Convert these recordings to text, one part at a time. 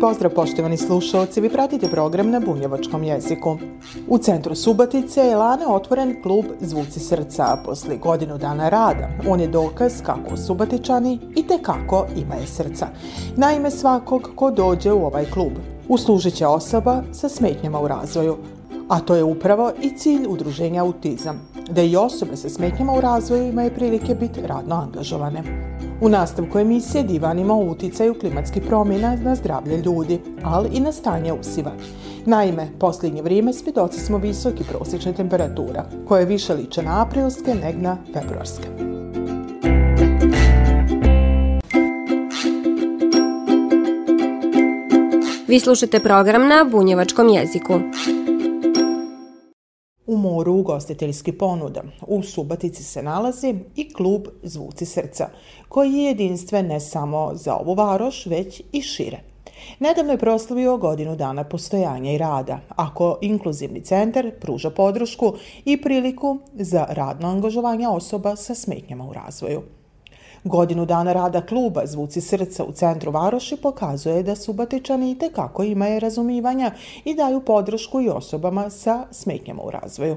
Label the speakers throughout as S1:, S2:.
S1: Pozdrav poštovani slušalci, vi pratite program na bunjevačkom jeziku. U centru Subatice je lane otvoren klub Zvuci srca. Posle godinu dana rada, on je dokaz kako Subatičani i te kako imaju srca. Naime svakog ko dođe u ovaj klub, uslužit će osoba sa smetnjama u razvoju. A to je upravo i cilj udruženja Autizam, da i osobe sa smetnjama u razvoju imaju prilike biti radno angažovane. U nastavku emisije divanimo o uticaju klimatskih promjena na zdravlje ljudi, ali i na stanje usiva. Naime, posljednje vrijeme svjedoci smo visoki prosječne temperatura, koje više liče na aprilske neg na februarske.
S2: Vi slušate program na bunjevačkom jeziku
S1: u moru ugostiteljski ponuda. U Subatici se nalazi i klub Zvuci srca, koji je jedinstven ne samo za ovu varoš, već i šire. Nedavno je proslavio godinu dana postojanja i rada, ako inkluzivni centar pruža podršku i priliku za radno angažovanje osoba sa smetnjama u razvoju. Godinu dana rada kluba Zvuci srca u centru Varoši pokazuje da su Batičani i tekako imaju razumivanja i daju podršku i osobama sa smetnjama u razvoju.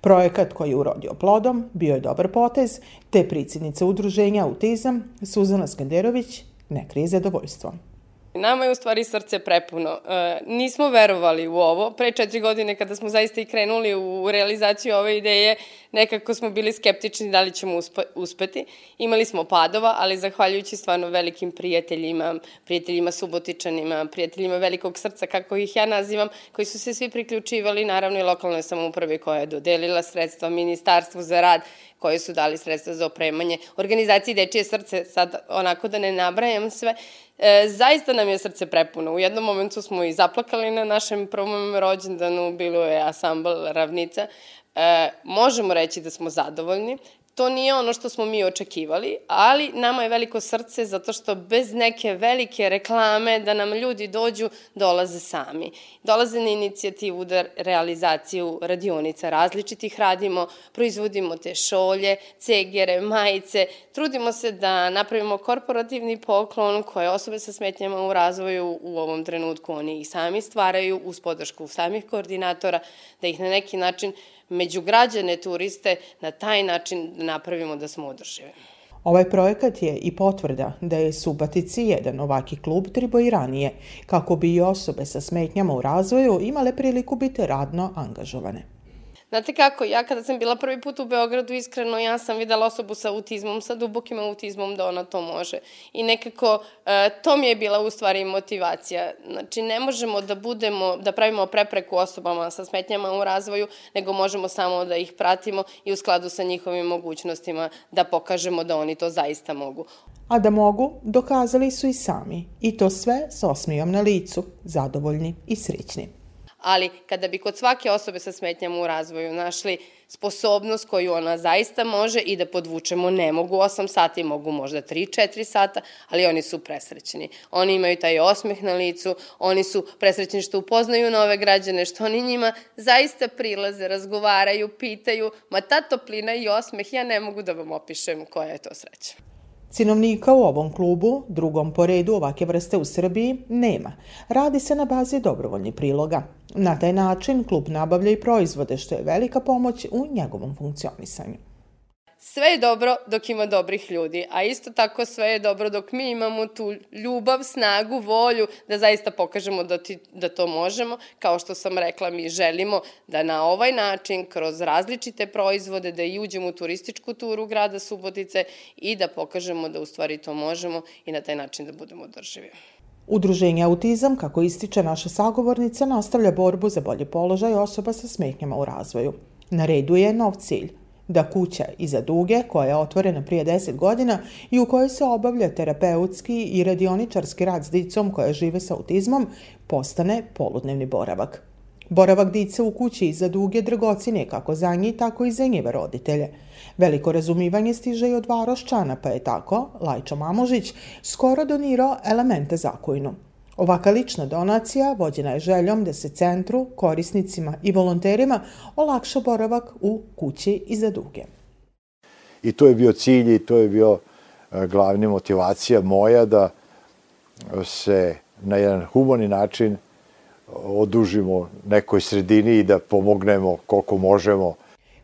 S1: Projekat koji je urodio plodom bio je dobar potez, te predsjednica udruženja Autizam Suzana Skanderović ne krije zadovoljstvom.
S3: Nama je u stvari srce prepuno. E, nismo verovali u ovo. Pre četiri godine kada smo zaista i krenuli u realizaciju ove ideje, nekako smo bili skeptični da li ćemo uspe, uspeti. Imali smo padova, ali zahvaljujući stvarno velikim prijateljima, prijateljima subotičanima, prijateljima velikog srca, kako ih ja nazivam, koji su se svi priključivali, naravno i lokalnoj samoupravi koja je dodelila sredstva Ministarstvu za rad, koje su dali sredstva za opremanje, organizaciji Dečije srce, sad onako da ne nabrajam sve, E, zaista nam je srce prepuno. U jednom momentu smo i zaplakali na našem prvom rođendanu, bilo je asambl Ravnica. E, možemo reći da smo zadovoljni. To nije ono što smo mi očekivali, ali nama je veliko srce zato što bez neke velike reklame da nam ljudi dođu, dolaze sami. Dolaze na inicijativu da realizaciju radionica različitih radimo, proizvodimo te šolje, cegere, majice, trudimo se da napravimo korporativni poklon koje osobe sa smetnjama u razvoju u ovom trenutku oni i sami stvaraju uz podršku samih koordinatora, da ih na neki način među građane turiste na taj način da napravimo da smo održivi.
S1: Ovaj projekat je i potvrda da je Subatici jedan ovaki klub tribo i ranije, kako bi i osobe sa smetnjama u razvoju imale priliku biti radno angažovane.
S3: Znate kako, ja kada sam bila prvi put u Beogradu, iskreno, ja sam videla osobu sa autizmom, sa dubokim autizmom, da ona to može. I nekako, e, to mi je bila u stvari motivacija. Znači, ne možemo da budemo, da pravimo prepreku osobama sa smetnjama u razvoju, nego možemo samo da ih pratimo i u skladu sa njihovim mogućnostima da pokažemo da oni to zaista mogu.
S1: A da mogu, dokazali su i sami. I to sve s osmijom na licu, zadovoljni i srećni
S3: ali kada bi kod svake osobe sa smetnjama u razvoju našli sposobnost koju ona zaista može i da podvučemo, ne mogu 8 sati, mogu možda 3-4 sata, ali oni su presrećeni. Oni imaju taj osmeh na licu, oni su presrećeni što upoznaju nove građane, što oni njima zaista prilaze, razgovaraju, pitaju, ma ta toplina i osmeh, ja ne mogu da vam opišem koja je to sreća.
S1: Cinovnika u ovom klubu, drugom po redu ovake vrste u Srbiji, nema. Radi se na bazi dobrovoljnih priloga. Na taj način klub nabavlja i proizvode, što je velika pomoć u njegovom funkcionisanju
S3: sve je dobro dok ima dobrih ljudi, a isto tako sve je dobro dok mi imamo tu ljubav, snagu, volju da zaista pokažemo da, ti, da to možemo. Kao što sam rekla, mi želimo da na ovaj način, kroz različite proizvode, da i uđemo u turističku turu grada Subotice i da pokažemo da u stvari to možemo i na taj način da budemo održivi.
S1: Udruženje Autizam, kako ističe naša sagovornica, nastavlja borbu za bolji položaj osoba sa smetnjama u razvoju. Na redu je nov cilj da kuća iza duge, koja je otvorena prije 10 godina i u kojoj se obavlja terapeutski i radioničarski rad s dicom koja žive sa autizmom, postane poludnevni boravak. Boravak dice u kući iza duge dragocine kako za njih, tako i za njeve roditelje. Veliko razumivanje stiže i od Varoščana, pa je tako Lajčo Mamožić skoro donirao elemente zakojnu. Ovaka lična donacija vođena je željom da se centru, korisnicima i volonterima olakša boravak u kući iza duge.
S4: I to je bio cilj i to je bio e, glavna motivacija moja da se na jedan humani način odužimo nekoj sredini i da pomognemo koliko možemo.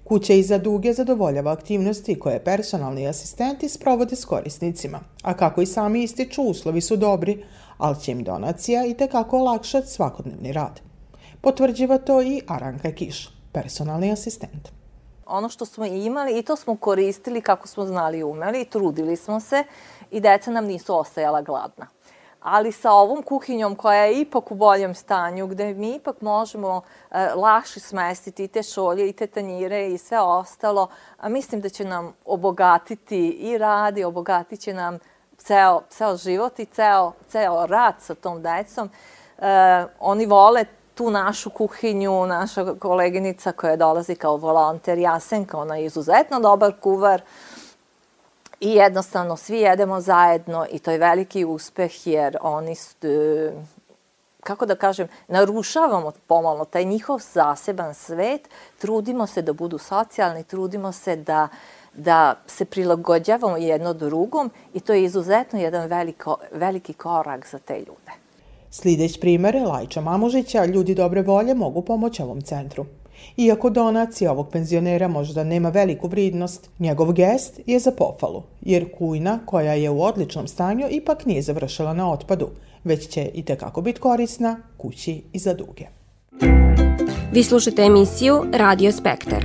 S1: Kuća iza duge zadovoljava aktivnosti koje personalni asistenti sprovode s korisnicima, a kako i sami ističu, uslovi su dobri, ali će im donacija i tekako olakšati svakodnevni rad. Potvrđiva to i Aranka Kiš, personalni asistent.
S5: Ono što smo imali i to smo koristili kako smo znali i umeli trudili smo se i deca nam nisu ostajala gladna ali sa ovom kuhinjom koja je ipak u boljem stanju, gde mi ipak možemo e, smestiti i te šolje i te tanjire i sve ostalo, a mislim da će nam obogatiti i rad i obogatit će nam ceo, ceo život i ceo, ceo rad sa tom decom. E, oni vole tu našu kuhinju, naša koleginica koja dolazi kao volonter Jasenka, ona je izuzetno dobar kuvar, I jednostavno svi jedemo zajedno i to je veliki uspeh jer oni, e, kako da kažem, narušavamo pomalo taj njihov zaseban svet, trudimo se da budu socijalni, trudimo se da da se prilagođavamo jedno drugom i to je izuzetno jedan veliko, veliki korak za te ljude.
S1: Slideć primere Lajča Mamužića, ljudi dobre volje mogu pomoći ovom centru. Iako donacija ovog penzionera možda nema veliku vridnost, njegov gest je za pofalu, jer kujna, koja je u odličnom stanju, ipak nije završila na otpadu, već će i tekako biti korisna kući i za duge.
S2: Vi slušate emisiju Radio Spektar.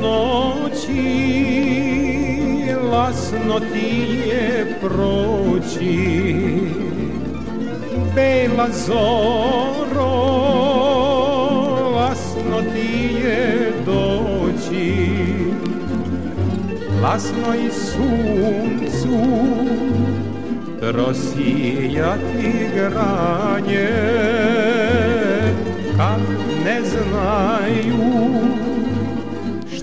S6: noći lasno ti je proći. Bela zoro lasno ti je doći. Lasno i suncu prosijati granje. Kad ne znaju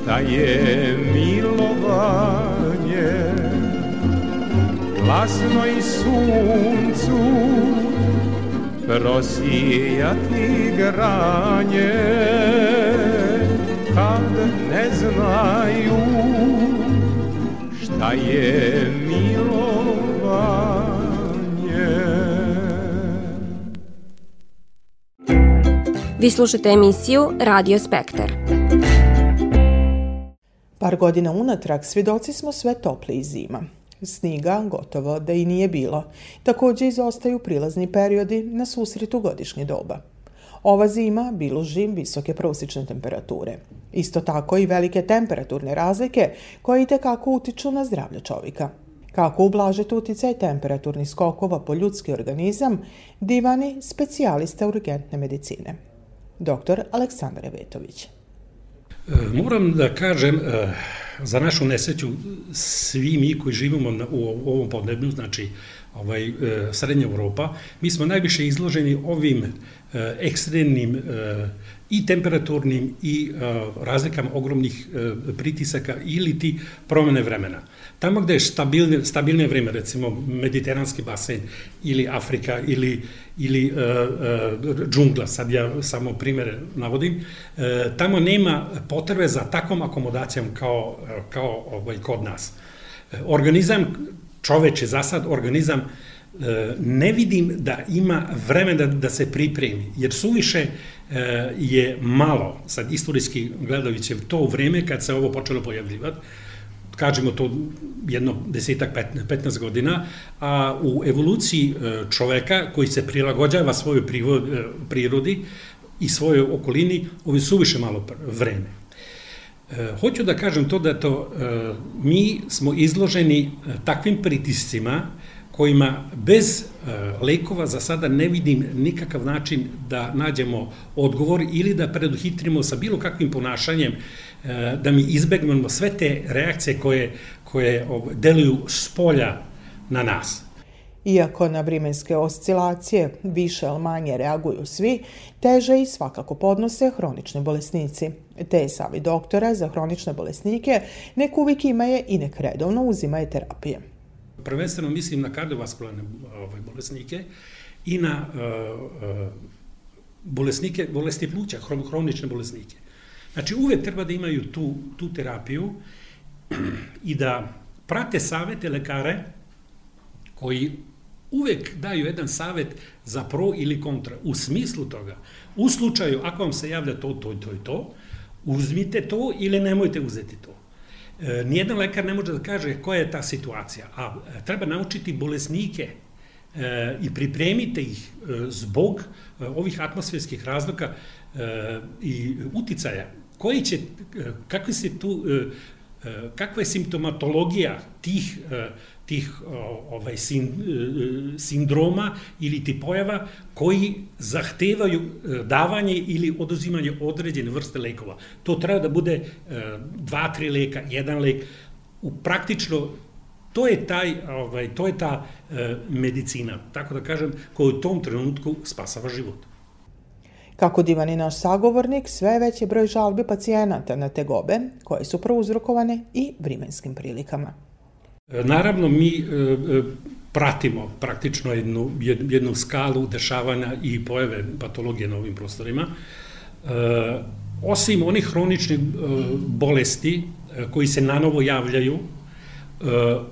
S6: šta je milovanje? Glasno i suncu prosijati granje. Kad ne znaju šta je milovanje?
S2: Vi slušate emisiju Radio Spektar.
S1: Par godina unatrag svjedoci smo sve topli zima. Sniga gotovo da i nije bilo. Takođe izostaju prilazni periodi na susretu godišnje doba. Ova zima biluži visoke prosječne temperature. Isto tako i velike temperaturne razlike koje i tekako utiču na zdravlje čovjeka. Kako ublažiti uticaj temperaturnih skokova po ljudski organizam, divani specijalista urgentne medicine. Dr. Aleksandar Vetović.
S7: E, moram da kažem, e, za našu nesreću, svi mi koji živimo u ovom podneblju, znači ovaj, e, Srednja Evropa, mi smo najviše izloženi ovim ekstremnim i temperaturnim i razlikama ogromnih pritisaka ili ti promene vremena. Tamo gde je stabilne, stabilne vreme, recimo mediteranski basen ili Afrika ili, ili uh, džungla, sad ja samo primere navodim, tamo nema potrebe za takvom akomodacijom kao, kao ovaj, kod nas. Organizam, čoveče, za sad organizam ne vidim da ima vremena da, da se pripremi, jer suviše je malo, sad istorijski gledajući, to vreme kad se ovo počelo pojavljivati, kažemo to jedno desetak, 15 godina, a u evoluciji e, čoveka koji se prilagođava svojoj e, prirodi i svojoj okolini, ovi suviše malo vreme. E, hoću da kažem to da to mi smo izloženi takvim pritiscima kojima bez lekova za sada ne vidim nikakav način da nađemo odgovor ili da preduhitrimo sa bilo kakvim ponašanjem E, da mi izbegnemo sve te reakcije koje, koje deluju s polja na nas.
S1: Iako na vremenske oscilacije više ili manje reaguju svi, teže i svakako podnose hronični bolesnici. Te savi doktora za hronične bolesnike nek uvijek imaje i nek redovno uzimaje terapije.
S7: Prvenstveno mislim na kardiovaskularne ovaj, bolesnike i na uh, bolesnike, bolesti pluća, hronične bolesnike. Znači, uvek treba da imaju tu, tu terapiju i da prate savete lekare koji uvek daju jedan savet za pro ili kontra. U smislu toga, u slučaju, ako vam se javlja to, to to i to, uzmite to ili nemojte uzeti to. E, nijedan lekar ne može da kaže koja je ta situacija, a e, treba naučiti bolesnike e, i pripremite ih zbog ovih atmosferskih razloga i uticaja. Koji će, kakve se tu, kakva je simptomatologija tih, e, tih ovaj, sindroma ili ti pojava koji zahtevaju davanje ili oduzimanje određene vrste lekova. To treba da bude dva, tri leka, jedan lek. U praktično to je taj ovaj to je ta medicina tako da kažem koja u tom trenutku spasava život.
S1: Kako divan je naš sagovornik, sve već je broj žalbi pacijenata na tegobe, koje su prouzrokovane i vrimenskim prilikama.
S7: E, naravno, mi e, e, pratimo praktično jednu, jednu skalu dešavanja i pojave patologije na ovim prostorima. Osim onih hroničnih bolesti koji se nanovo javljaju,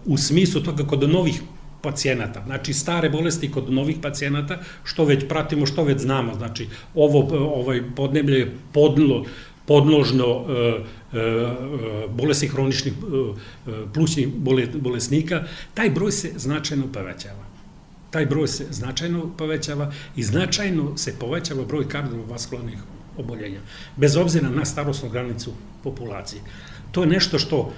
S7: u smislu toga kod novih pacijenata. Znači, stare bolesti kod novih pacijenata, što već pratimo, što već znamo. Znači, ovo ovaj podneblje je podlo, podložno e, e, bolesti hroničnih e, plućnih bolesnika, taj broj se značajno povećava. Taj broj se značajno povećava i značajno se povećava broj kardiovaskularnih oboljenja, bez obzira na starostnu granicu populacije. To je nešto što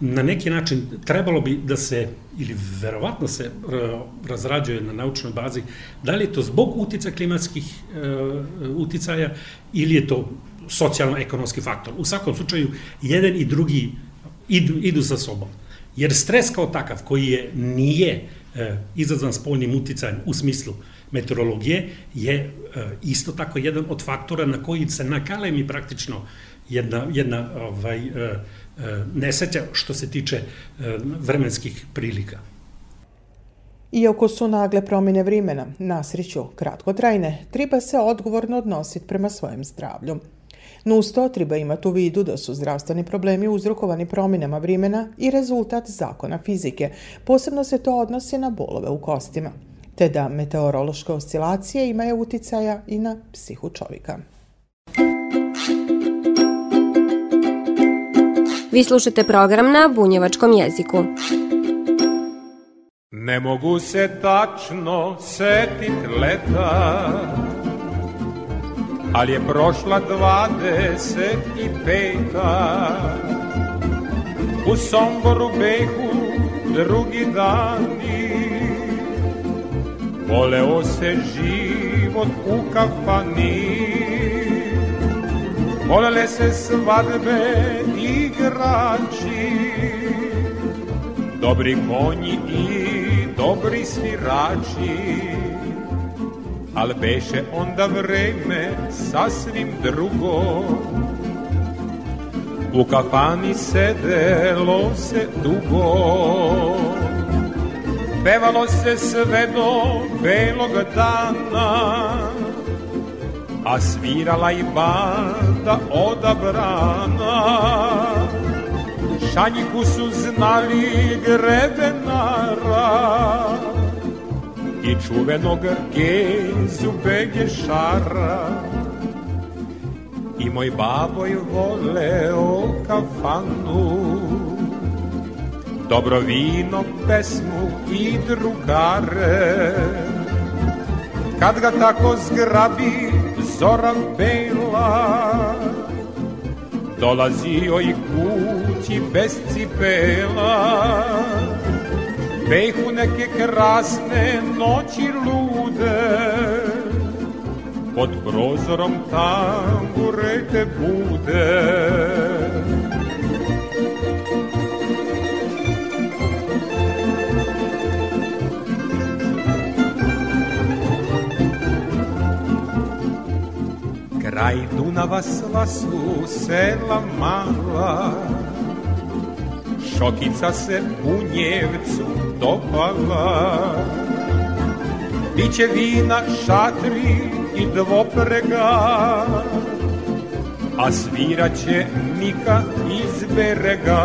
S7: na neki način trebalo bi da se, ili verovatno se e, razrađuje na naučnoj bazi, da li je to zbog utica klimatskih e, uticaja ili je to socijalno-ekonomski faktor. U svakom slučaju, jedan i drugi idu, idu sa sobom. Jer stres kao takav, koji je, nije e, izazvan spoljnim uticajem u smislu meteorologije, je e, isto tako jedan od faktora na koji se nakalemi praktično jedna, jedna ovaj, e, E, neseća što se tiče e, vremenskih prilika.
S1: Iako su nagle promjene vremena, nasreću kratkotrajne, treba se odgovorno odnositi prema svojem zdravlju. Nusto treba imati u vidu da su zdravstveni problemi uzrokovani promjenama vremena i rezultat zakona fizike. Posebno se to odnosi na bolove u kostima. te da meteorološke oscilacije imaju uticaja i na psihu čovjeka.
S2: Vi slušate program na bunjevačkom jeziku.
S6: Ne mogu se tačno setit leta Ali je prošla dvadeset i peta. U Somboru behu drugi dani. Voleo se život u kafani. Volele se svadbe igrači Dobri konji i dobri svirači Al beše onda vreme sasvim drugo. U kafani sedelo se dugo. Pevalo se sve do belog dana A svirala i banda odabrana. Šanjiku su znali grebenara I čuvenog gezu begešara. I moj baboj voleo kafanu Dobro vino, pesmu i drugare. Kad ga tako zgrabi Zoran Bela Dolazio i kući bez cipela Behu neke krasne noći lude. Pod prozorom tamburete bude. Kraj Dunava sva su sela mala Šokica se u Njevcu dopala Biće vina, šatri i dvoprega A sviraće Mika iz berega.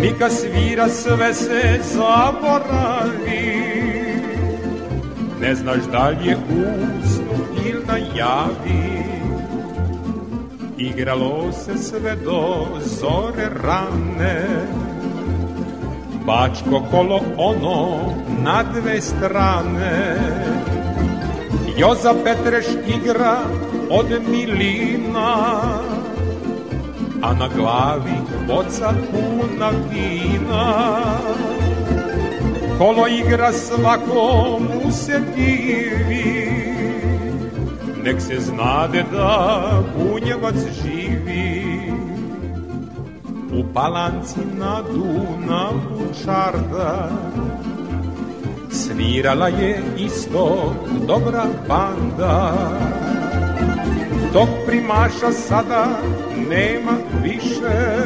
S6: Mika svira sve se zaboravi. Ne znaš da li je usnu ili najavi Igralo se sve do zore rane. Bačko kolo ono na dve strane. Joza Petreš igra od milina A na glavi boca puna vina. Kolo igra svako mu se divi Nek se znade da bunjevac živi. U palanci na Dunavu čarda. Svirala je isto dobra banda. Tog primaša sada nema više.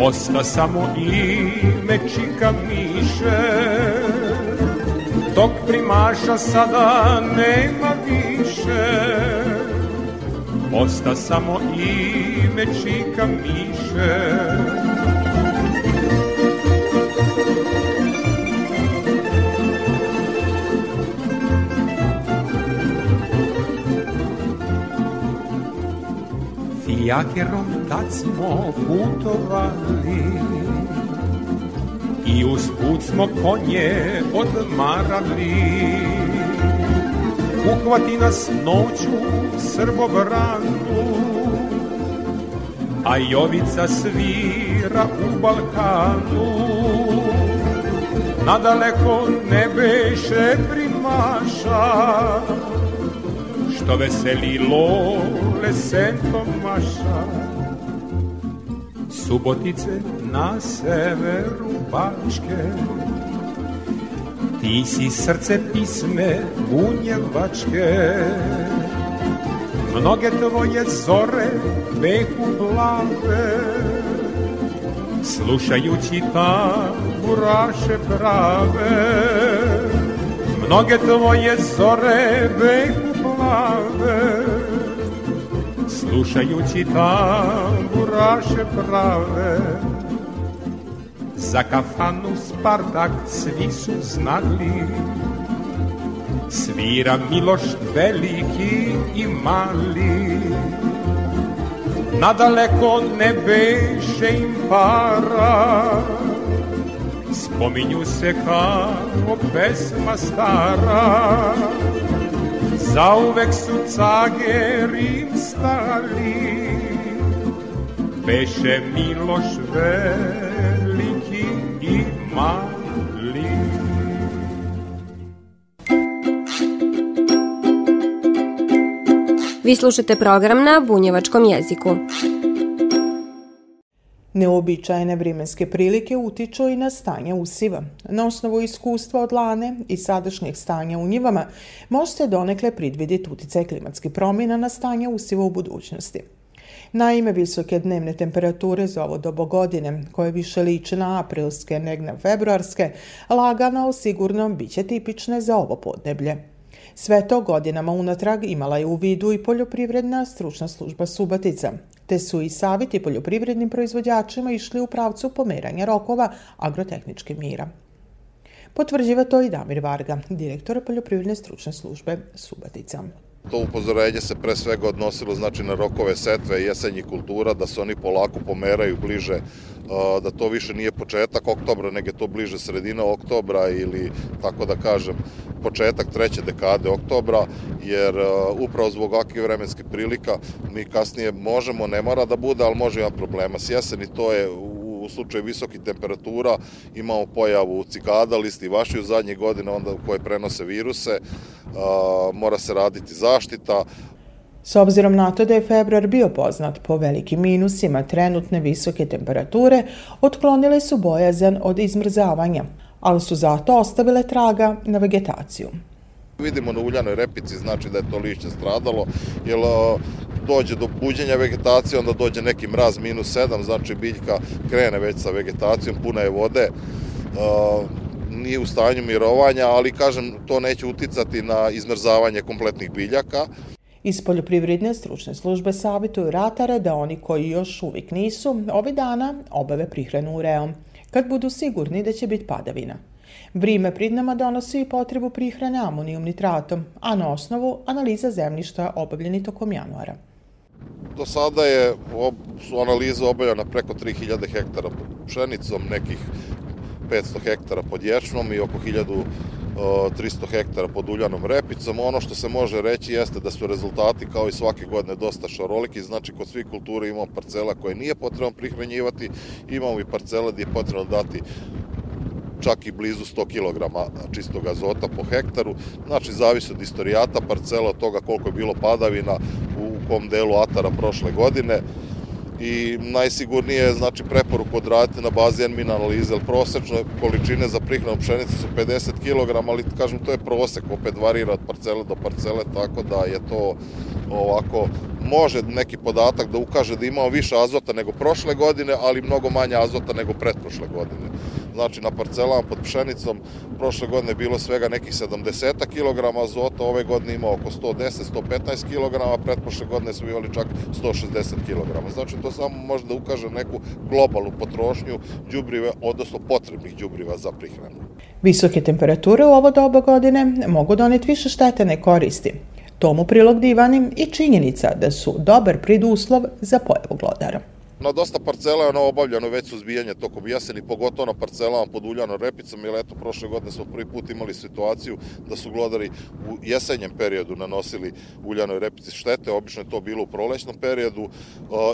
S6: Osta samo ime čika miše Tog primaša sada nema više. Osta samo ime čika miše. Fijakerom tad smo putovali I usput smo konje odmarali. Uhvati nas noću srbobranu A Jovica svira u Balkanu. Nadaleko ne beše primaša Što veseli lole sentomaša Subotice na severu Bačke. Ti si srce pisme bunjevačke Mnoge tvoje zore behu plave Slušajući tamburaše prave Mnoge tvoje zore behu plave Slušajući tamburaše prave. Za kafanu Spartak svi su znali. Svira Miloš veliki i mali. Nadaleko ne beše im para. Spominju se kao pesma stara Zauvek su cage Rim stali Beše Miloš veliki i mali
S2: Vi slušate program na bunjevačkom jeziku.
S1: Neobičajene vremenske prilike utiču i na stanje usiva. Na osnovu iskustva od lane i sadašnjeg stanja u njivama može se donekle predvidjeti uticaj klimatskih promjena na stanje usiva u budućnosti. Naime, visoke dnevne temperature za ovo dobo godine, koje više liče na aprilske neg na februarske, lagano sigurno bit će tipične za ovo podneblje. Sve to godinama unatrag imala je u vidu i poljoprivredna stručna služba Subatica, te su i savjeti poljoprivrednim proizvođačima išli u pravcu pomeranja rokova agrotehničke mira. Potvrđiva to i Damir Varga, direktor poljoprivredne stručne službe Subatica.
S8: To upozorenje se pre svega odnosilo znači na rokove setve i jesenjih kultura, da se oni polako pomeraju bliže, da to više nije početak oktobra, nego je to bliže sredina oktobra ili, tako da kažem, početak treće dekade oktobra, jer upravo zbog ovakve vremenske prilika mi kasnije možemo, ne mora da bude, ali može imati problema. S jeseni, to je u slučaju visokih temperatura imamo pojavu cikada, listi vaši u zadnje godine onda koje prenose viruse, mora se raditi zaštita,
S1: S obzirom na to da je februar bio poznat po velikim minusima trenutne visoke temperature, otklonile su bojazan od izmrzavanja, ali su zato ostavile traga na vegetaciju.
S8: Vidimo na uljanoj repici, znači da je to lišće stradalo, jer dođe do buđenja vegetacije, onda dođe neki mraz minus 7, znači biljka krene već sa vegetacijom, puna je vode, nije u stanju mirovanja, ali kažem, to neće uticati na izmrzavanje kompletnih biljaka.
S1: Iz poljoprivredne stručne službe savjetuju ratare da oni koji još uvijek nisu, ovi dana obave prihranu ureom, kad budu sigurni da će biti padavina. Vrime prid nama donosi i potrebu prihrane amonijum nitratom, a na osnovu analiza zemljišta obavljeni tokom januara.
S8: Do sada je, su analize obavljena preko 3000 hektara pod pšenicom, nekih 500 hektara pod ječnom i oko 1300 hektara pod uljanom repicom. Ono što se može reći jeste da su rezultati kao i svake godine dosta šaroliki, znači kod svih kultura imamo parcela koje nije potrebno prihranjivati, imamo i parcela gdje je potrebno dati čak i blizu 100 kg čistog azota po hektaru. Znači, zavisi od istorijata parcela, od toga koliko je bilo padavina u kom delu atara prošle godine i najsigurnije je znači preporuku odraditi na bazi NMIN analize, jer prosečno količine za prihranu pšenice su 50 kg, ali kažem to je prosek, opet varira od parcele do parcele, tako da je to ovako, može neki podatak da ukaže da imamo više azota nego prošle godine, ali mnogo manje azota nego pretprošle godine. Znači na parcelama pod pšenicom prošle godine bilo svega nekih 70 kg azota, ove godine ima oko 110-115 kg, pretprošle godine su imali čak 160 kg. Znači to samo može da ukaže neku globalnu potrošnju đubrive, odnosno potrebnih đubriva za prihranu.
S1: Visoke temperature u ovo doba godine mogu doneti više štete ne koristi. Tomu prilog divanim i činjenica da su dobar priduslov za pojavu glodara.
S8: Na dosta parcela je ono obavljeno već suzbijanje tokom jeseni, pogotovo na parcelama pod uljanom repicom, jer eto, prošle godine smo prvi put imali situaciju da su glodari u jesenjem periodu nanosili uljanoj repici štete, obično je to bilo u prolećnom periodu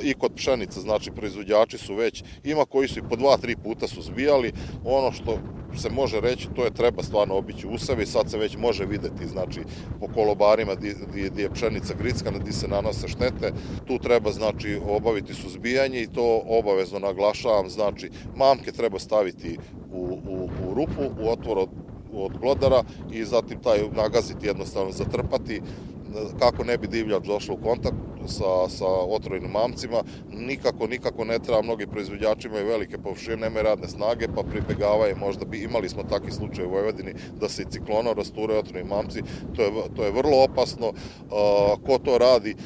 S8: i kod pšenica, znači proizvođači su već, ima koji su i po dva, tri puta suzbijali, ono što se može reći, to je treba stvarno obići usavi, sad se već može videti, znači, po kolobarima gdje je pšenica grickana, gdje se nanose štete, tu treba, znači, obaviti suzbijanje i to obavezno naglašavam, znači, mamke treba staviti u, u, u rupu, u otvor od, od glodara i zatim taj nagaziti jednostavno zatrpati kako ne bi divljač došla u kontakt sa, sa otrovnim mamcima. Nikako, nikako ne treba, mnogi proizvođači imaju velike površine, nema radne snage, pa pribegavaju, možda bi imali smo takvi slučaj u Vojvodini, da se i ciklona rasture otrovni mamci, to je, to je vrlo opasno, ko to radi,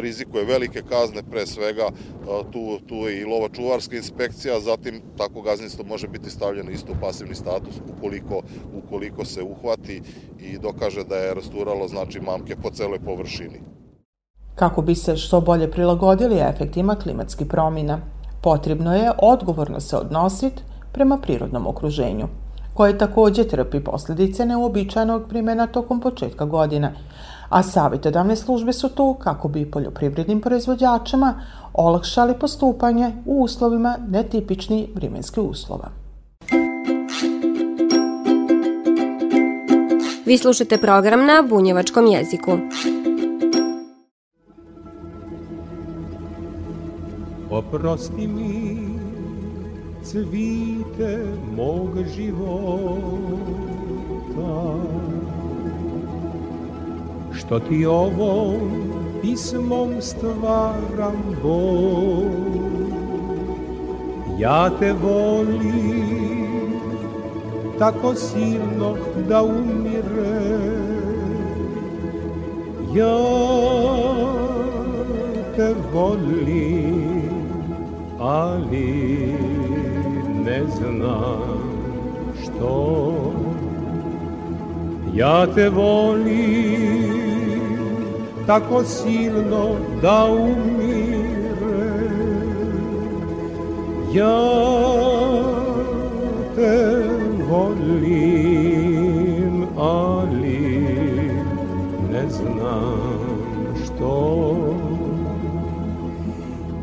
S8: rizikuje velike kazne, pre svega tu, tu je i lovačuvarska inspekcija, zatim tako gazdinstvo može biti stavljeno isto u pasivni status ukoliko, ukoliko se uhvati i dokaže da je rasturalo znači mamke po celoj površini.
S1: Kako bi se što bolje prilagodili efektima klimatskih promjena, potrebno je odgovorno se odnositi prema prirodnom okruženju, koje takođe trpi posljedice neuobičajenog primjena tokom početka godine, a savjetodavne službe su tu kako bi poljoprivrednim proizvođačima olakšali postupanje u uslovima netipičnih vremenskih uslova.
S2: Vi slušate program na bunjevačkom jeziku.
S6: Oprosti mi cvite mog života. Što ti ovom pismom stvaram bol Ja te volim tako silno da umire Ja te volim ali ne znam što. Ja te volim tako silno da umire Ja te volim ali ne znam što.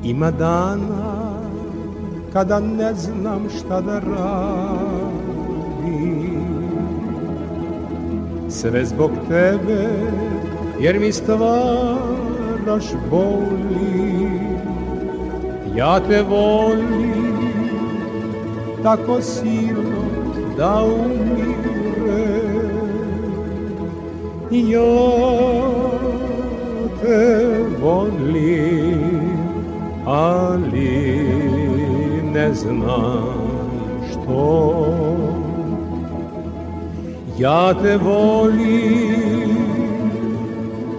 S6: Ima dana kada ne znam šta da radim. Sve zbog tebe jer mi stvaraš boli. Ja te volim tako silno da umire Ja te volim ali ne znam što. Ja te volim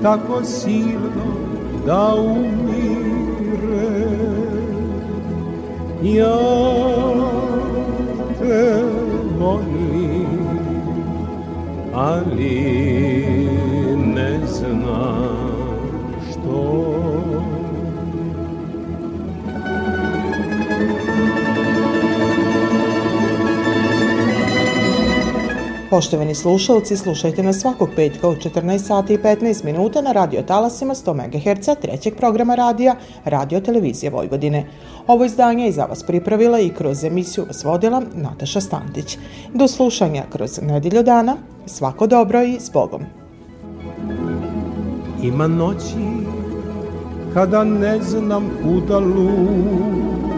S6: tako silno da umire Ja te volim ali
S1: Poštovani slušalci, slušajte nas svakog petka u 14 sati i 15 minuta na radio talasima 100 MHz trećeg programa radija Radio Televizije Vojvodine. Ovo izdanje je za vas pripravila i kroz emisiju vas vodila Nataša Stantić. Do slušanja kroz nedelju dana, svako dobro i s Bogom.
S6: Ima noći kada ne znam kuda luta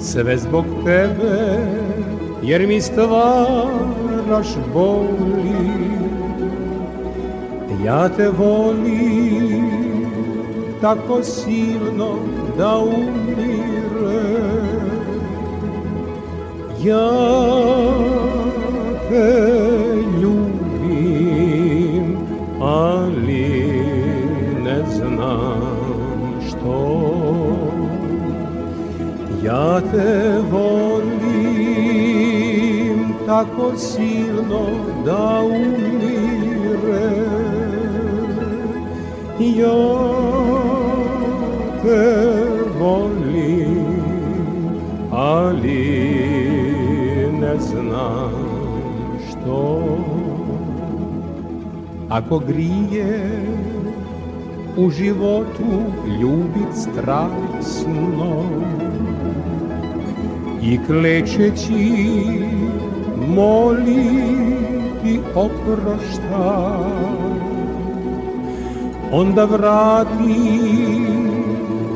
S6: Sve zbog tebe jer mi stvaraš boli. Ja te volim tako silno da umire Ja te ljubim, ali ne znam što. Ja te volim tako silno da umire. Ja te volim, ali ne znam što. Ako grije u životu ljubit strasno. I klečeći moliti oprošta onda vrati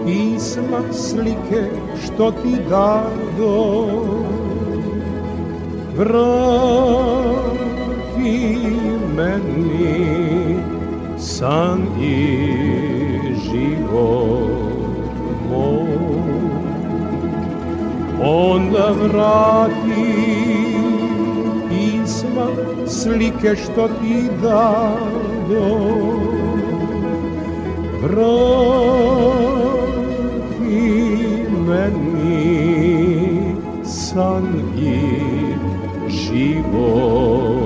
S6: pisma slike što ti dado vrati meni san i život moj. Onda vrati slike što ti dado. Vrati meni san i život